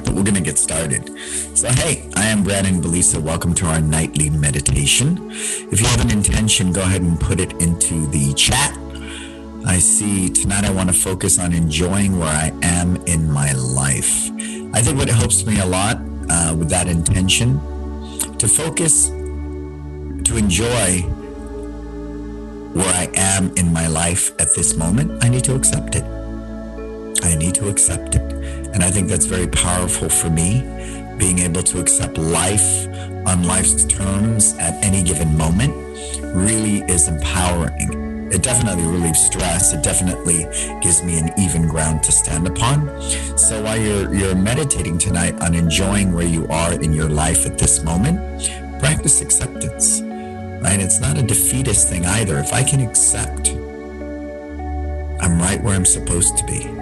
start, but we're going to get started. So, hey, I am Brad and Belisa. Welcome to our nightly meditation. If you have an intention, go ahead and put it into the chat. I see tonight I want to focus on enjoying where I am in my life. I think what helps me a lot uh, with that intention to focus, to enjoy where I am in my life at this moment, I need to accept it. I need to accept it. And I think that's very powerful for me, being able to accept life on life's terms at any given moment really is empowering. It definitely relieves stress. It definitely gives me an even ground to stand upon. So while you're you're meditating tonight on enjoying where you are in your life at this moment, practice acceptance. Right? It's not a defeatist thing either. If I can accept I'm right where I'm supposed to be.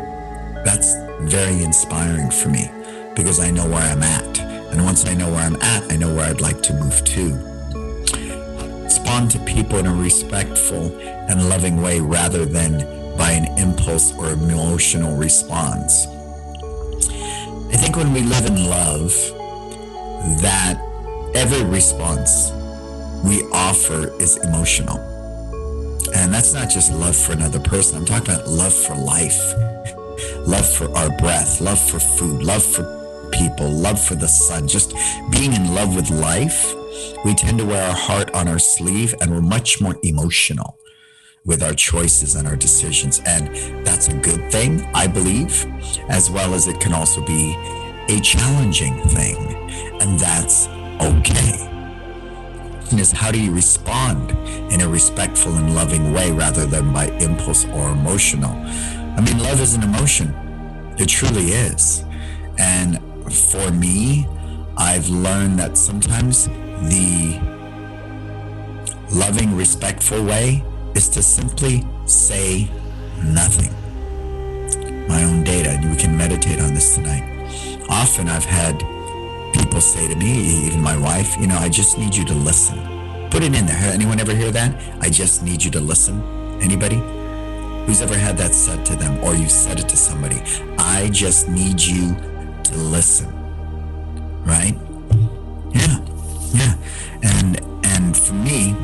That's very inspiring for me because I know where I'm at. And once I know where I'm at, I know where I'd like to move to. Respond to people in a respectful and loving way rather than by an impulse or emotional response. I think when we live in love, that every response we offer is emotional. And that's not just love for another person. I'm talking about love for life love for our breath, love for food, love for people, love for the sun, just being in love with life, we tend to wear our heart on our sleeve and we're much more emotional with our choices and our decisions. And that's a good thing, I believe, as well as it can also be a challenging thing. And that's okay. Is how do you respond in a respectful and loving way rather than by impulse or emotional? I mean, love is an emotion. It truly is. And for me, I've learned that sometimes the loving, respectful way is to simply say nothing. My own data, we can meditate on this tonight. Often I've had people say to me, even my wife, you know, I just need you to listen. Put it in there. Anyone ever hear that? I just need you to listen. Anybody? Who's ever had that said to them or you've said it to somebody? I just need you to listen. Right? Yeah. Yeah. And and for me,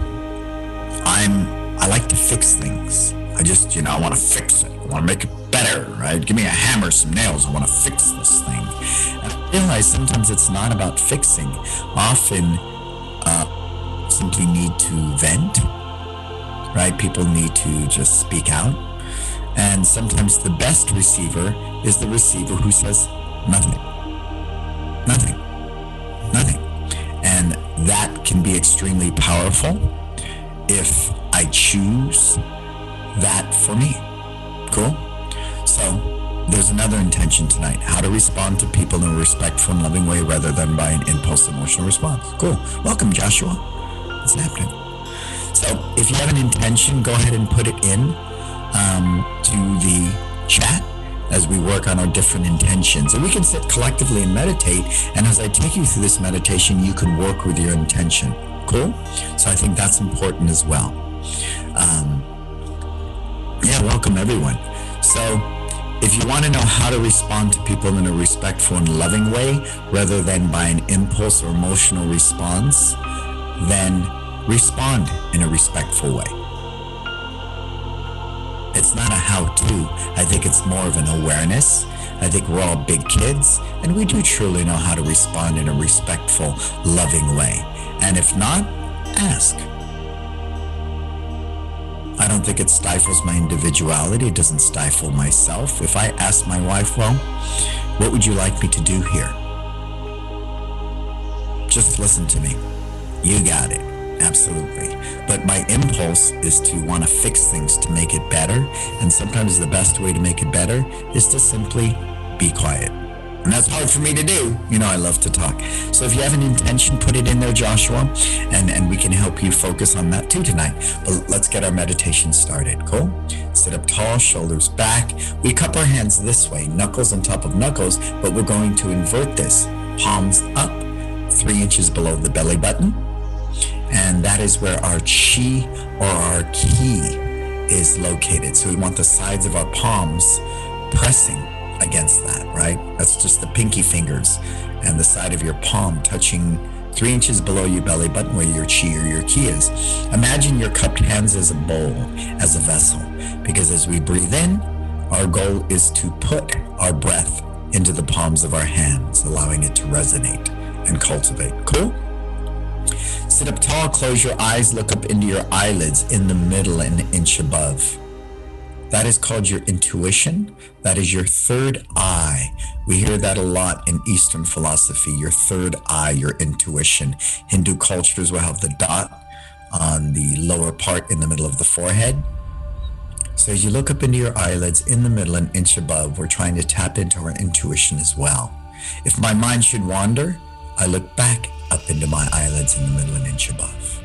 I'm I like to fix things. I just, you know, I want to fix it. I want to make it better, right? Give me a hammer, some nails. I want to fix this thing. And I realize sometimes it's not about fixing. Often, uh, simply need to vent, right? People need to just speak out and sometimes the best receiver is the receiver who says nothing. Nothing. Nothing. And that can be extremely powerful if I choose that for me. Cool? So there's another intention tonight how to respond to people in a respectful and loving way rather than by an impulse emotional response. Cool. Welcome, Joshua. It's happening? So if you have an intention, go ahead and put it in um, to the chat as we work on our different intentions. And we can sit collectively and meditate. And as I take you through this meditation, you can work with your intention. Cool? So I think that's important as well. Um, yeah, welcome everyone. So if you want to know how to respond to people in a respectful and loving way rather than by an impulse or emotional response, then respond in a respectful way it's not a how to. I think it's more of an awareness. I think we're all big kids and we do truly know how to respond in a respectful, loving way. And if not, ask. I don't think it stifles my individuality. It doesn't stifle myself. If I ask my wife, well, what would you like me to do here? Just listen to me. You got it. Absolutely. But my impulse is to want to fix things to make it better. And sometimes the best way to make it better is to simply be quiet. And that's hard for me to do. You know, I love to talk. So if you have an intention, put it in there, Joshua, and, and we can help you focus on that too tonight. But let's get our meditation started. Cool? Sit up tall, shoulders back. We cup our hands this way, knuckles on top of knuckles, but we're going to invert this. Palms up, three inches below the belly button and that is where our chi or our ki is located. So we want the sides of our palms pressing against that, right? That's just the pinky fingers and the side of your palm touching three inches below your belly button where your chi or your ki is. Imagine your cupped hands as a bowl, as a vessel, because as we breathe in, our goal is to put our breath into the palms of our hands, allowing it to resonate and cultivate. Cool? Sit up tall, close your eyes, look up into your eyelids in the middle, an inch above. That is called your intuition. That is your third eye. We hear that a lot in Eastern philosophy your third eye, your intuition. Hindu cultures will have the dot on the lower part in the middle of the forehead. So as you look up into your eyelids in the middle, an inch above, we're trying to tap into our intuition as well. If my mind should wander, I look back up into my eyelids in the middle, an inch above.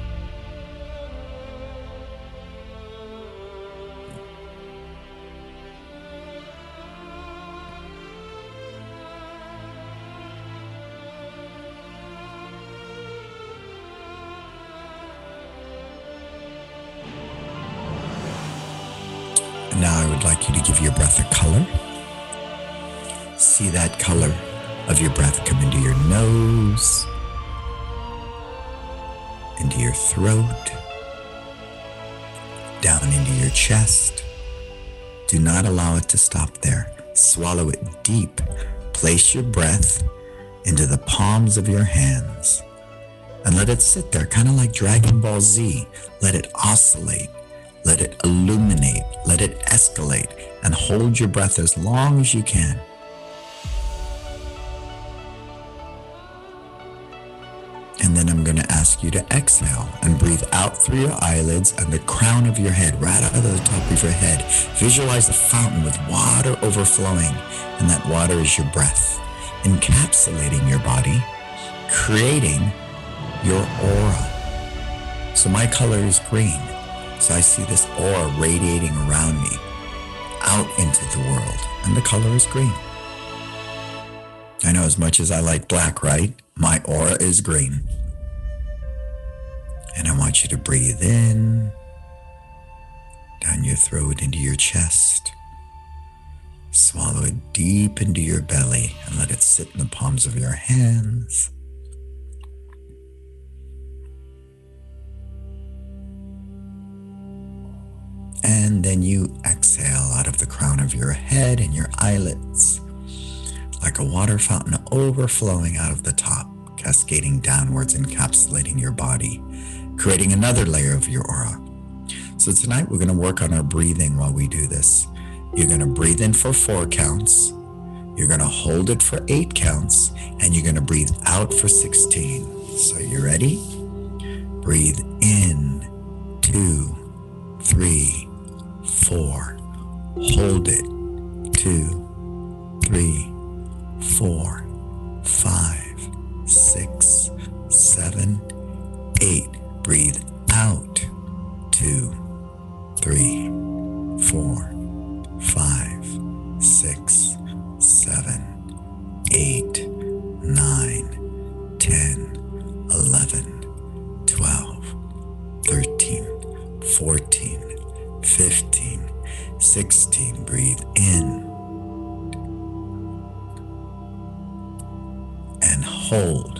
Now I would like you to give your breath a color. See that color of your breath come into your nose, into your throat, down into your chest. Do not allow it to stop there. Swallow it deep. Place your breath into the palms of your hands and let it sit there, kind of like Dragon Ball Z. Let it oscillate let it illuminate, let it escalate, and hold your breath as long as you can. You to exhale and breathe out through your eyelids and the crown of your head, right out of the top of your head. Visualize a fountain with water overflowing, and that water is your breath, encapsulating your body, creating your aura. So my color is green. So I see this aura radiating around me out into the world, and the color is green. I know as much as I like black, right? My aura is green. And I want you to breathe in, down your throat into your chest. Swallow it deep into your belly and let it sit in the palms of your hands. And then you exhale out of the crown of your head and your eyelids, like a water fountain overflowing out of the top, cascading downwards, encapsulating your body, creating another layer of your aura. So tonight we're going to work on our breathing while we do this. You're going to breathe in for four counts. You're going to hold it for eight counts and you're going to breathe out for 16. So you ready? Breathe in, two, three, four. Hold it. 16. Breathe in and hold.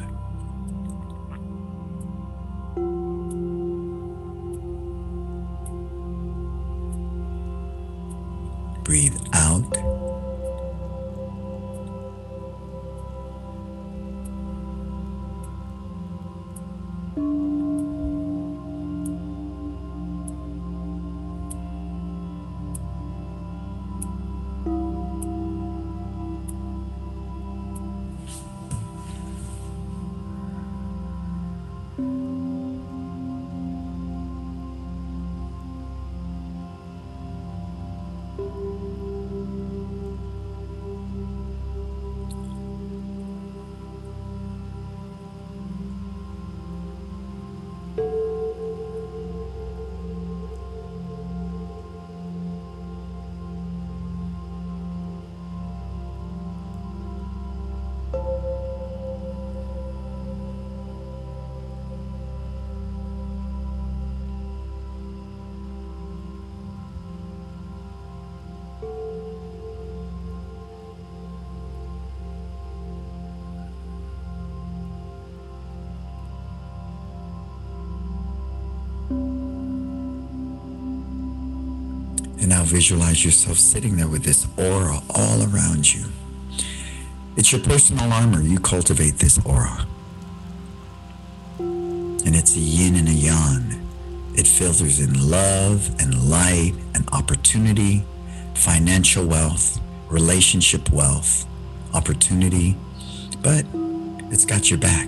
And now visualize yourself sitting there with this aura all around you. It's your personal armor. You cultivate this aura. And it's a yin and a yang. It filters in love and light and opportunity, financial wealth, relationship wealth, opportunity, but it's got your back.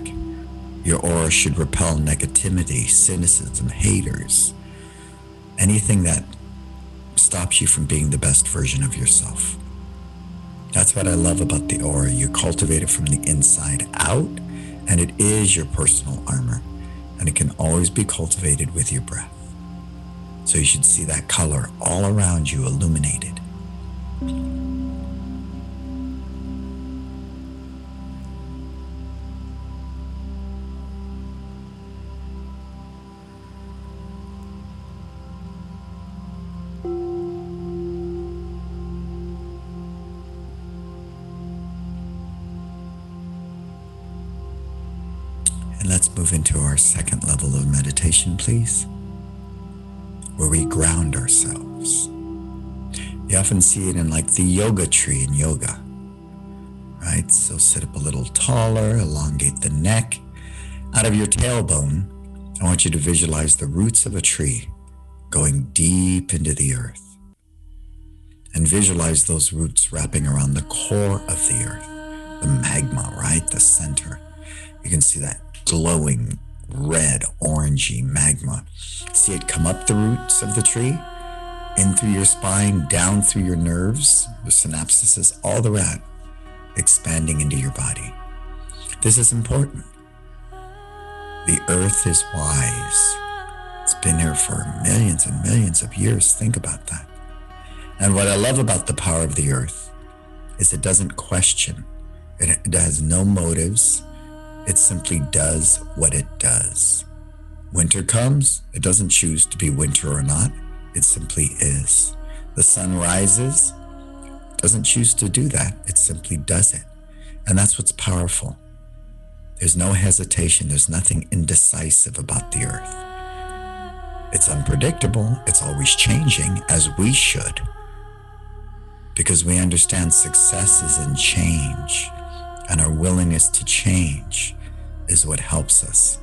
Your aura should repel negativity, cynicism, haters, anything that stops you from being the best version of yourself. That's what I love about the aura. You cultivate it from the inside out, and it is your personal armor, and it can always be cultivated with your breath. So you should see that color all around you illuminated. Our second level of meditation, please, where we ground ourselves. You often see it in like the yoga tree in yoga, right? So sit up a little taller, elongate the neck. Out of your tailbone, I want you to visualize the roots of a tree going deep into the earth. And visualize those roots wrapping around the core of the earth, the magma, right? The center. You can see that glowing red, orangey magma. See it come up the roots of the tree, in through your spine, down through your nerves, the synapses, all the way expanding into your body. This is important. The earth is wise. It's been here for millions and millions of years. Think about that. And what I love about the power of the earth is it doesn't question. It, it has no motives. It simply does what it does. Winter comes, it doesn't choose to be winter or not. It simply is. The sun rises, doesn't choose to do that. It simply does it. And that's what's powerful. There's no hesitation. There's nothing indecisive about the earth. It's unpredictable. It's always changing, as we should, because we understand success is in change, and our willingness to change is what helps us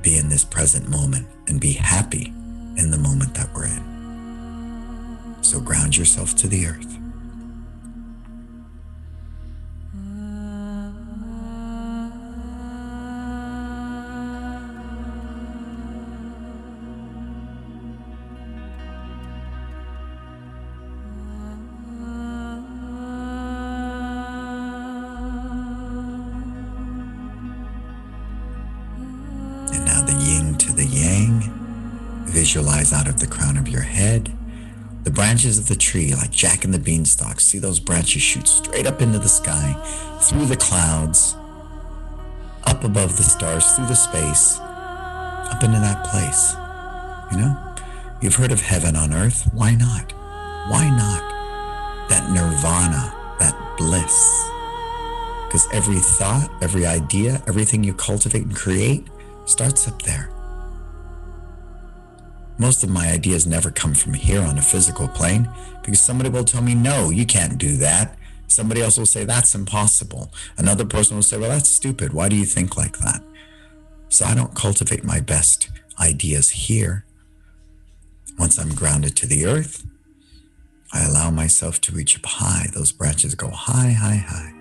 be in this present moment and be happy in the moment that we're in. So ground yourself to the earth. Visualize out of the crown of your head the branches of the tree, like Jack and the Beanstalk. See those branches shoot straight up into the sky, through the clouds, up above the stars, through the space, up into that place. You know? You've heard of heaven on earth. Why not? Why not? That nirvana, that bliss. Because every thought, every idea, everything you cultivate and create starts up there. Most of my ideas never come from here on a physical plane because somebody will tell me, no, you can't do that. Somebody else will say, that's impossible. Another person will say, well, that's stupid. Why do you think like that? So I don't cultivate my best ideas here. Once I'm grounded to the earth, I allow myself to reach up high. Those branches go high, high, high.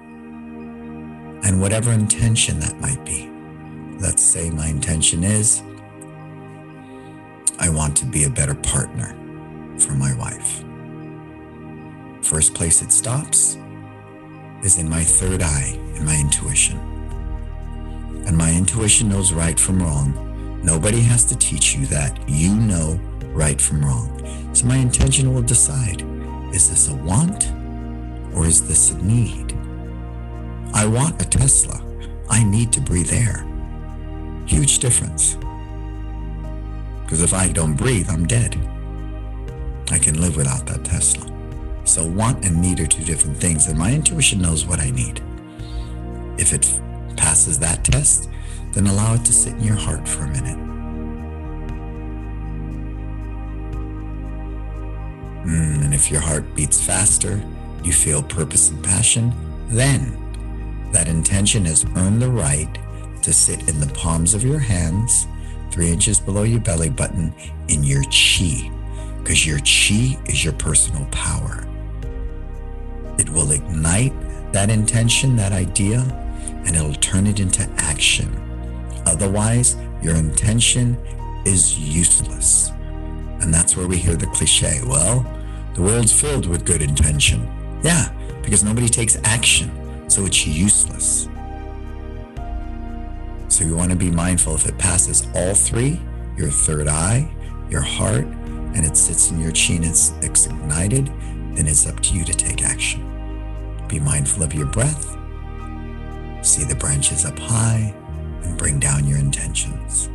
And whatever intention that might be, let's say my intention is I want to be a better partner for my wife. First place it stops is in my third eye, in my intuition. And my intuition knows right from wrong. Nobody has to teach you that. You know right from wrong. So my intention will decide is this a want or is this a need? I want a Tesla. I need to breathe air. Huge difference. Because if I don't breathe, I'm dead. I can live without that Tesla. So, want and need are two different things, and my intuition knows what I need. If it passes that test, then allow it to sit in your heart for a minute. Mm, and if your heart beats faster, you feel purpose and passion, then that intention has earned the right to sit in the palms of your hands, three inches below your belly button, in your chi, because your chi is your personal power. It will ignite that intention, that idea, and it'll turn it into action. Otherwise, your intention is useless. And that's where we hear the cliche well, the world's filled with good intention. Yeah, because nobody takes action, so it's useless. So you want to be mindful if it passes all three your third eye, your heart, and it sits in your chi and it's, it's ignited, then it's up to you to take action. Be mindful of your breath. See the branches up high and bring down your intentions.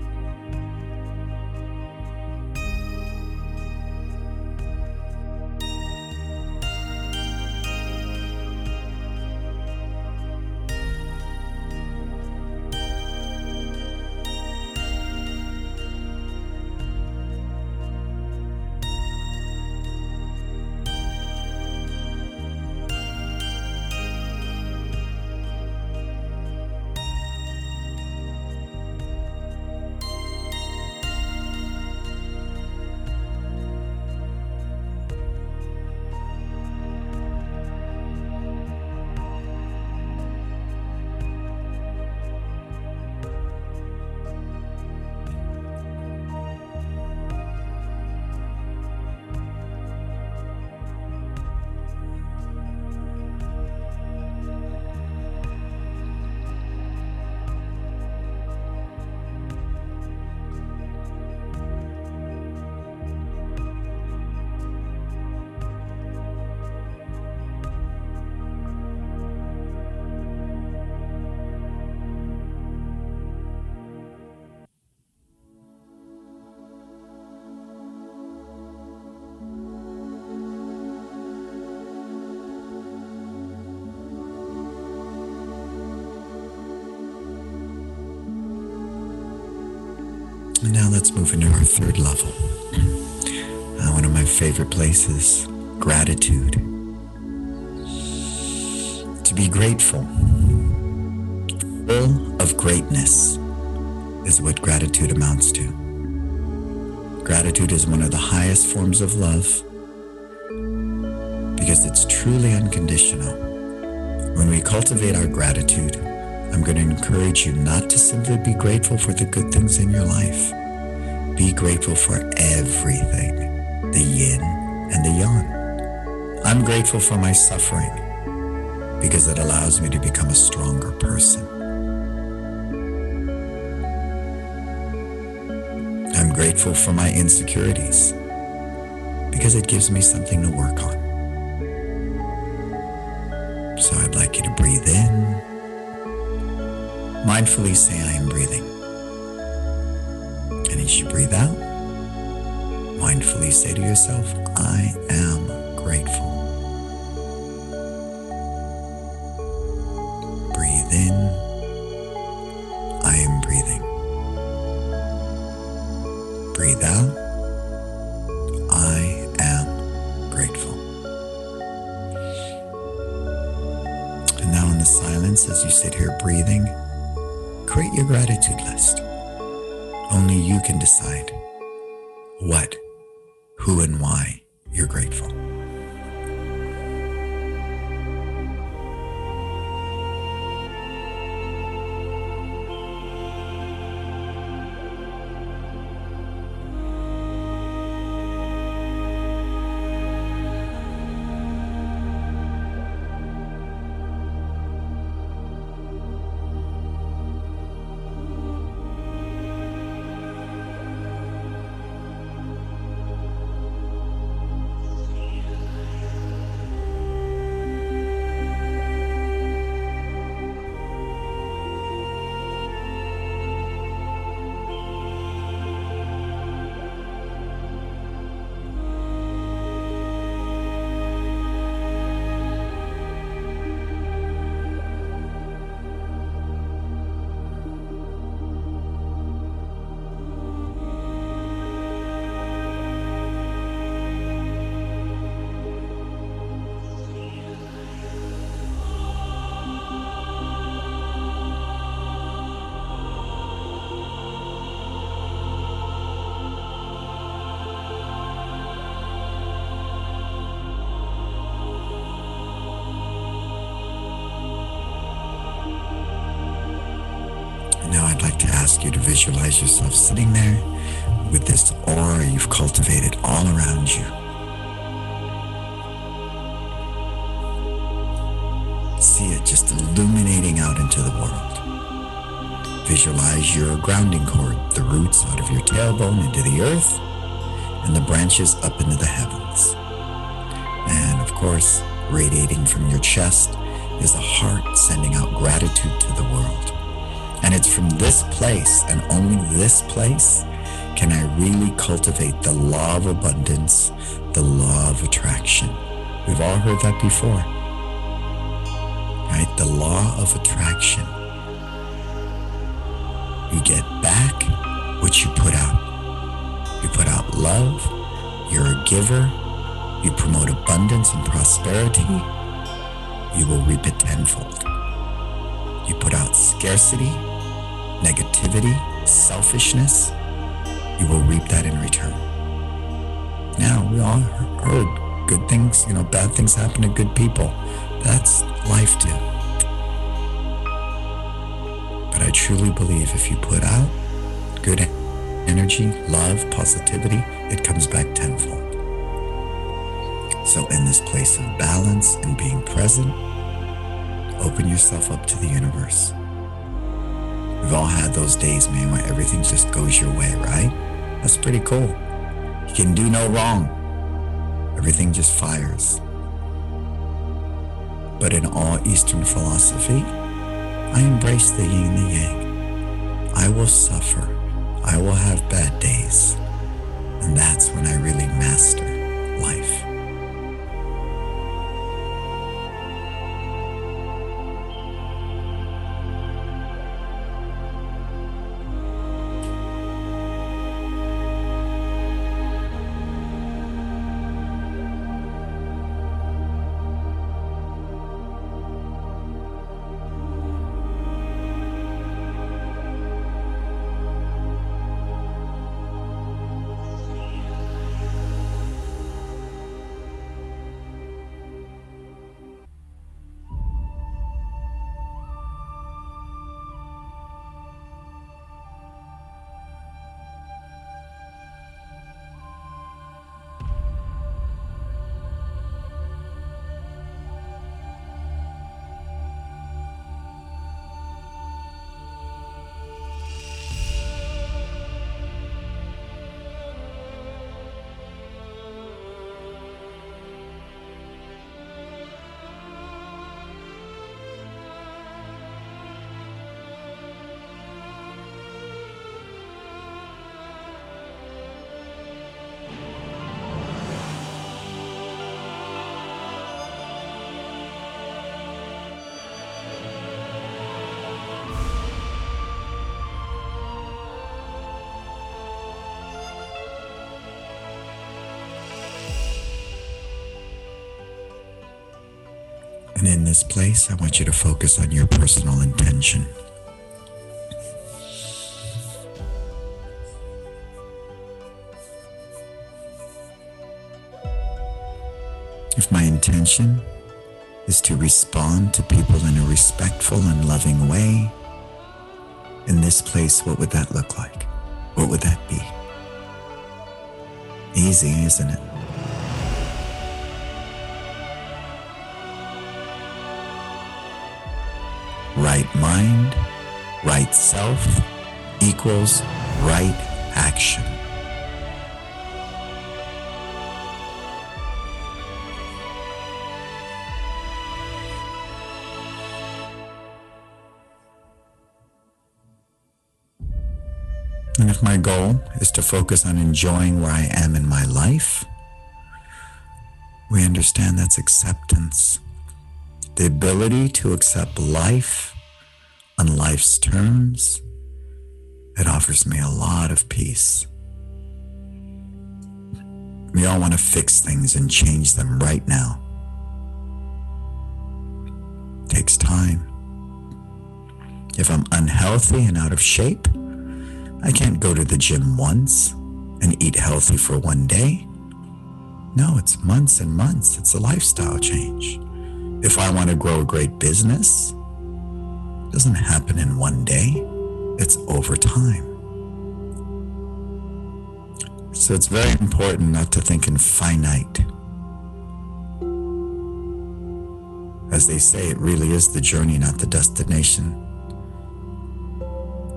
Now let's move into our third level. Uh, one of my favorite places gratitude. To be grateful, full of greatness, is what gratitude amounts to. Gratitude is one of the highest forms of love because it's truly unconditional. When we cultivate our gratitude, I'm going to encourage you not to simply be grateful for the good things in your life. Be grateful for everything, the yin and the yang. I'm grateful for my suffering because it allows me to become a stronger person. I'm grateful for my insecurities because it gives me something to work on. Mindfully say, I am breathing. And as you breathe out, mindfully say to yourself, I am grateful. Breathe in, visualize yourself sitting there with this aura you've cultivated all around you. See it just illuminating out into the world. Visualize your grounding cord, the roots out of your tailbone into the earth, and the branches up into the heavens. And of course, radiating from your chest is a heart sending out gratitude to the world. And it's from this place and only this place can I really cultivate the law of abundance, the law of attraction. We've all heard that before. Right? The law of attraction. You get back what you put out. You put out love. You're a giver. You promote abundance and prosperity. You will reap it tenfold. You put out scarcity negativity, selfishness, you will reap that in return. Now, we all heard good things, you know, bad things happen to good people. That's life too. But I truly believe if you put out good energy, love, positivity, it comes back tenfold. So, in this place of balance and being present, open yourself up to the universe. We've all had those days, man, where everything just goes your way, right? That's pretty cool. You can do no wrong. Everything just fires. But in all Eastern philosophy, I embrace the yin and the yang. I will suffer. I will have bad days. And that's when I really master life. In this place, I want you to focus on your personal intention. If my intention is to respond to people in a respectful and loving way, in this place, what would that look like? What would that be? Easy, isn't it? Right self equals right action. And if my goal is to focus on enjoying where I am in my life, we understand that's acceptance. The ability to accept life on life's terms, it offers me a lot of peace. We all want to fix things and change them right now. It takes time. If I'm unhealthy and out of shape, I can't go to the gym once and eat healthy for one day. No, it's months and months. It's a lifestyle change. If I want to grow a great business, doesn't happen in one day. it's over time. So it's very important not to think in finite. As they say, it really is the journey, not the destination.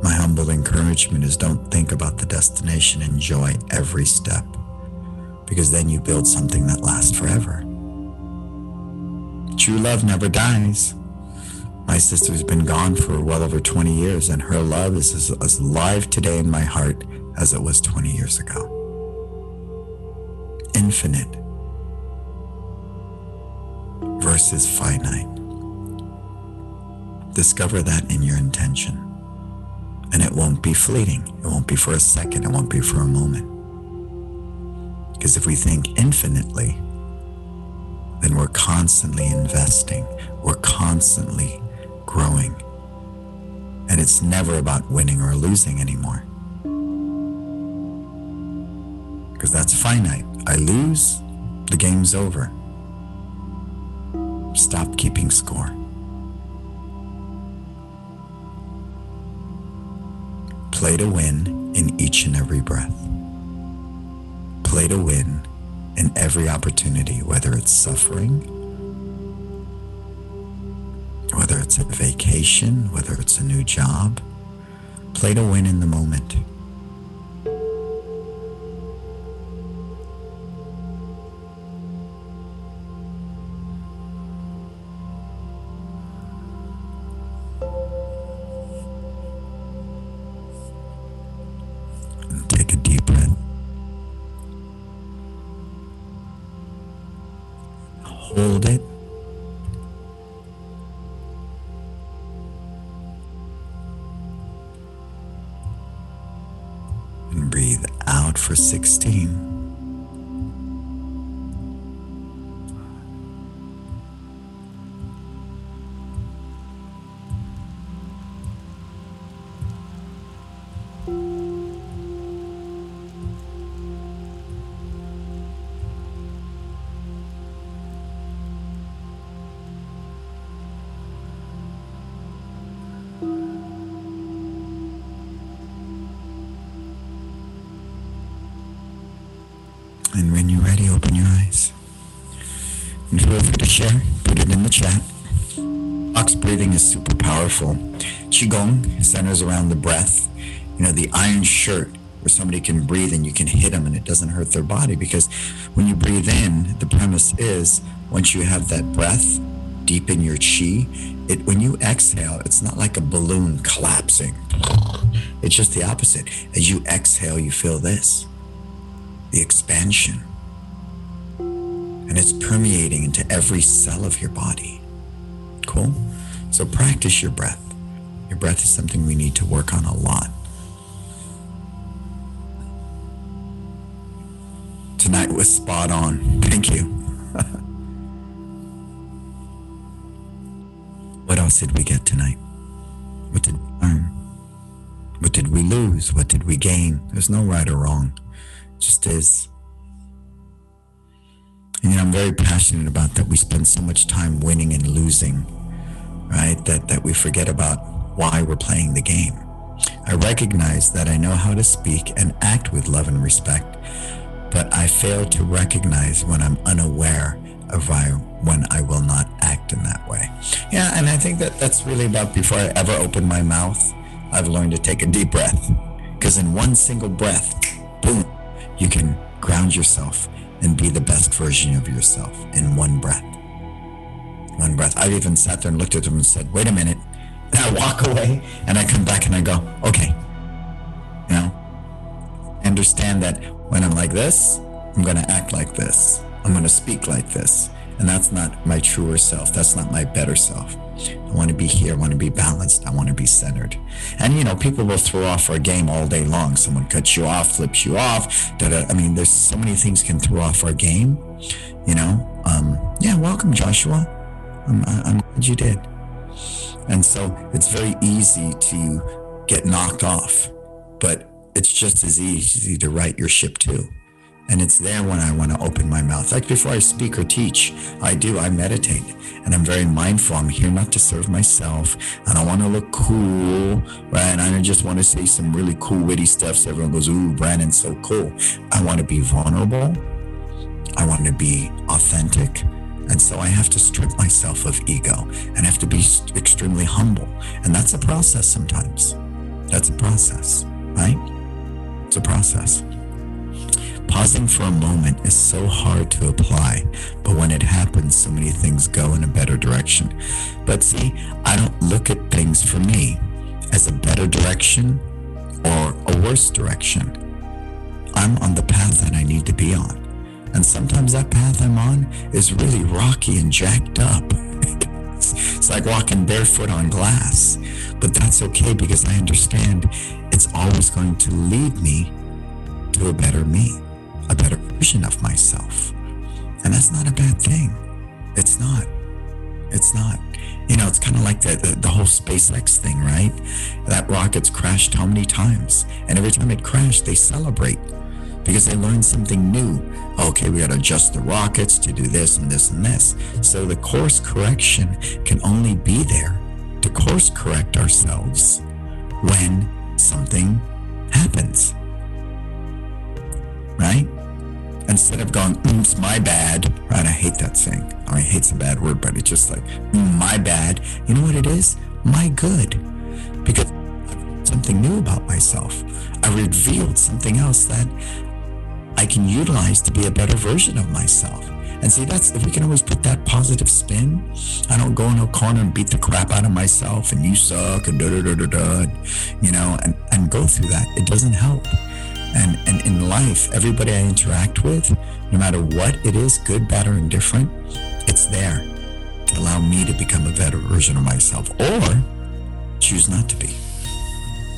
My humble encouragement is don't think about the destination, enjoy every step, because then you build something that lasts forever. True love never dies. My sister's been gone for well over 20 years, and her love is as, as alive today in my heart as it was 20 years ago. Infinite versus finite. Discover that in your intention. And it won't be fleeting. It won't be for a second. It won't be for a moment. Because if we think infinitely, then we're constantly investing. We're constantly growing. And it's never about winning or losing anymore. Because that's finite. I lose, the game's over. Stop keeping score. Play to win in each and every breath. Play to win in every opportunity, whether it's suffering, whether it's a vacation, whether it's a new job. Play to win in the moment. Breathe out for 16. Around the breath. You know, the iron shirt where somebody can breathe and you can hit them and it doesn't hurt their body because when you breathe in, the premise is once you have that breath deep in your chi, it when you exhale, it's not like a balloon collapsing. It's just the opposite. As you exhale, you feel this the expansion. And it's permeating into every cell of your body. Cool? So practice your breath. Your breath is something we need to work on a lot. Tonight was spot on. Thank you. what else did we get tonight? What did we learn? What did we lose? What did we gain? There's no right or wrong just is. And you know, I'm very passionate about that. We spend so much time winning and losing, right? That that we forget about why we're playing the game. I recognize that I know how to speak and act with love and respect, but I fail to recognize when I'm unaware of why, when I will not act in that way. Yeah, and I think that that's really about before I ever open my mouth, I've learned to take a deep breath. Because in one single breath, boom, you can ground yourself and be the best version of yourself in one breath. One breath. I've even sat there and looked at them and said, wait a minute. I walk away and I come back and I go, okay. You know, understand that when I'm like this, I'm going to act like this. I'm going to speak like this. And that's not my truer self. That's not my better self. I want to be here. I want to be balanced. I want to be centered. And, you know, people will throw off our game all day long. Someone cuts you off, flips you off. Da-da. I mean, there's so many things can throw off our game, you know. Um, yeah, welcome, Joshua. I'm, I'm glad you did. And so it's very easy to get knocked off, but it's just as easy to right your ship too. And it's there when I want to open my mouth. Like before I speak or teach, I do, I meditate. And I'm very mindful. I'm here not to serve myself. And I don't want to look cool, right? I just want to say some really cool, witty stuff so everyone goes, ooh, Brandon's so cool. I want to be vulnerable. I want to be authentic. And so I have to strip myself of ego and have to be extremely humble. And that's a process sometimes. That's a process, right? It's a process. Pausing for a moment is so hard to apply, but when it happens, so many things go in a better direction. But see, I don't look at things for me as a better direction or a worse direction. I'm on the path that I need to be on. And sometimes that path I'm on is really rocky and jacked up. it's like walking barefoot on glass. But that's okay because I understand it's always going to lead me to a better me a better version of myself. And that's not a bad thing. It's not. It's not. You know, it's kind of like the, the, the, whole SpaceX thing, right? That rocket's crashed how many times? And every time it crashed, they celebrate because they learned something new. Okay, we got to adjust the rockets to do this and this and this. So the course correction can only be there to course correct ourselves when something happens. Right? instead of going, oops, my bad, right? I hate that saying. I hate hate's bad word, but it's just like, mm, my bad. You know what it is? My good. Because something new about myself. I revealed something else that I can utilize to be a better version of myself. And see, that's if we can always put that positive spin. I don't go in a corner and beat the crap out of myself and you suck and da da da da da, you know, and, and go through that. It doesn't help. And, and in life, everybody I interact with, no matter what it is, good, bad, or indifferent, it's there to allow me to become a better version of myself or choose not to be.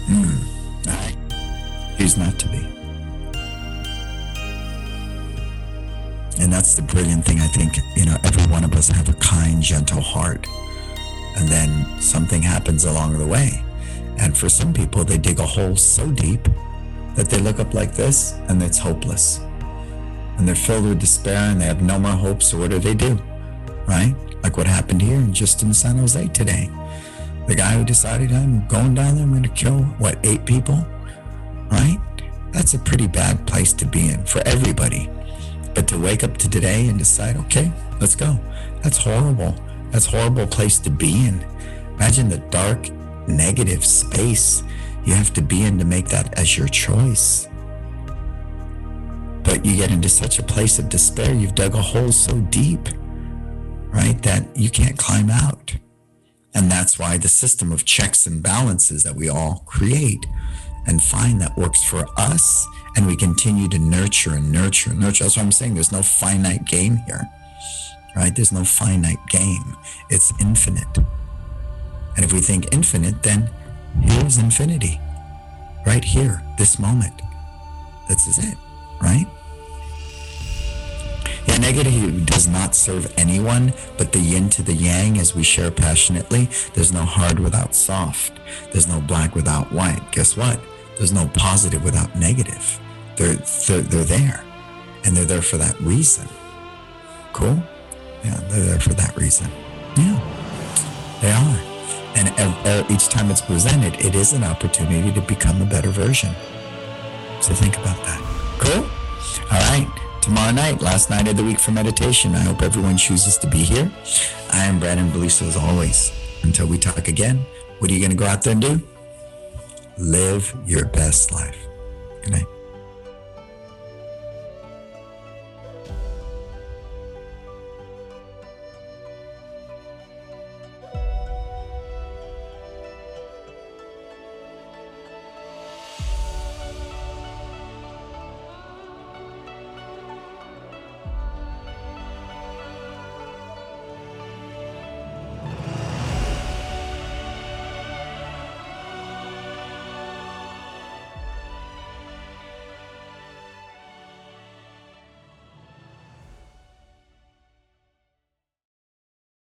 Hmm. I choose not to be. And that's the brilliant thing. I think, you know, every one of us have a kind, gentle heart. And then something happens along the way. And for some people, they dig a hole so deep that they look up like this and it's hopeless. And they're filled with despair and they have no more hope. So what do they do? Right? Like what happened here just in San Jose today. The guy who decided I'm going down there, I'm going to kill, what, eight people? Right? That's a pretty bad place to be in for everybody. But to wake up to today and decide, okay, let's go. That's horrible. That's horrible place to be in. Imagine the dark, negative space you have to be in to make that as your choice. But you get into such a place of despair, you've dug a hole so deep, right, that you can't climb out. And that's why the system of checks and balances that we all create and find that works for us, and we continue to nurture and nurture and nurture. That's what I'm saying. There's no finite game here, right? There's no finite game, it's infinite. And if we think infinite, then Here's infinity. Right here, this moment. This is it, right? Yeah, negative does not serve anyone, but the yin to the yang as we share passionately. There's no hard without soft. There's no black without white. Guess what? There's no positive without negative. They're, they're, they're there. And they're there for that reason. Cool? Yeah, they're there for that reason. Yeah, they are. And each time it's presented, it is an opportunity to become a better version. So think about that. Cool? All right. Tomorrow night, last night of the week for meditation. I hope everyone chooses to be here. I am Brandon Beliso as always. Until we talk again, what are you going to go out there and do? Live your best life. Good night.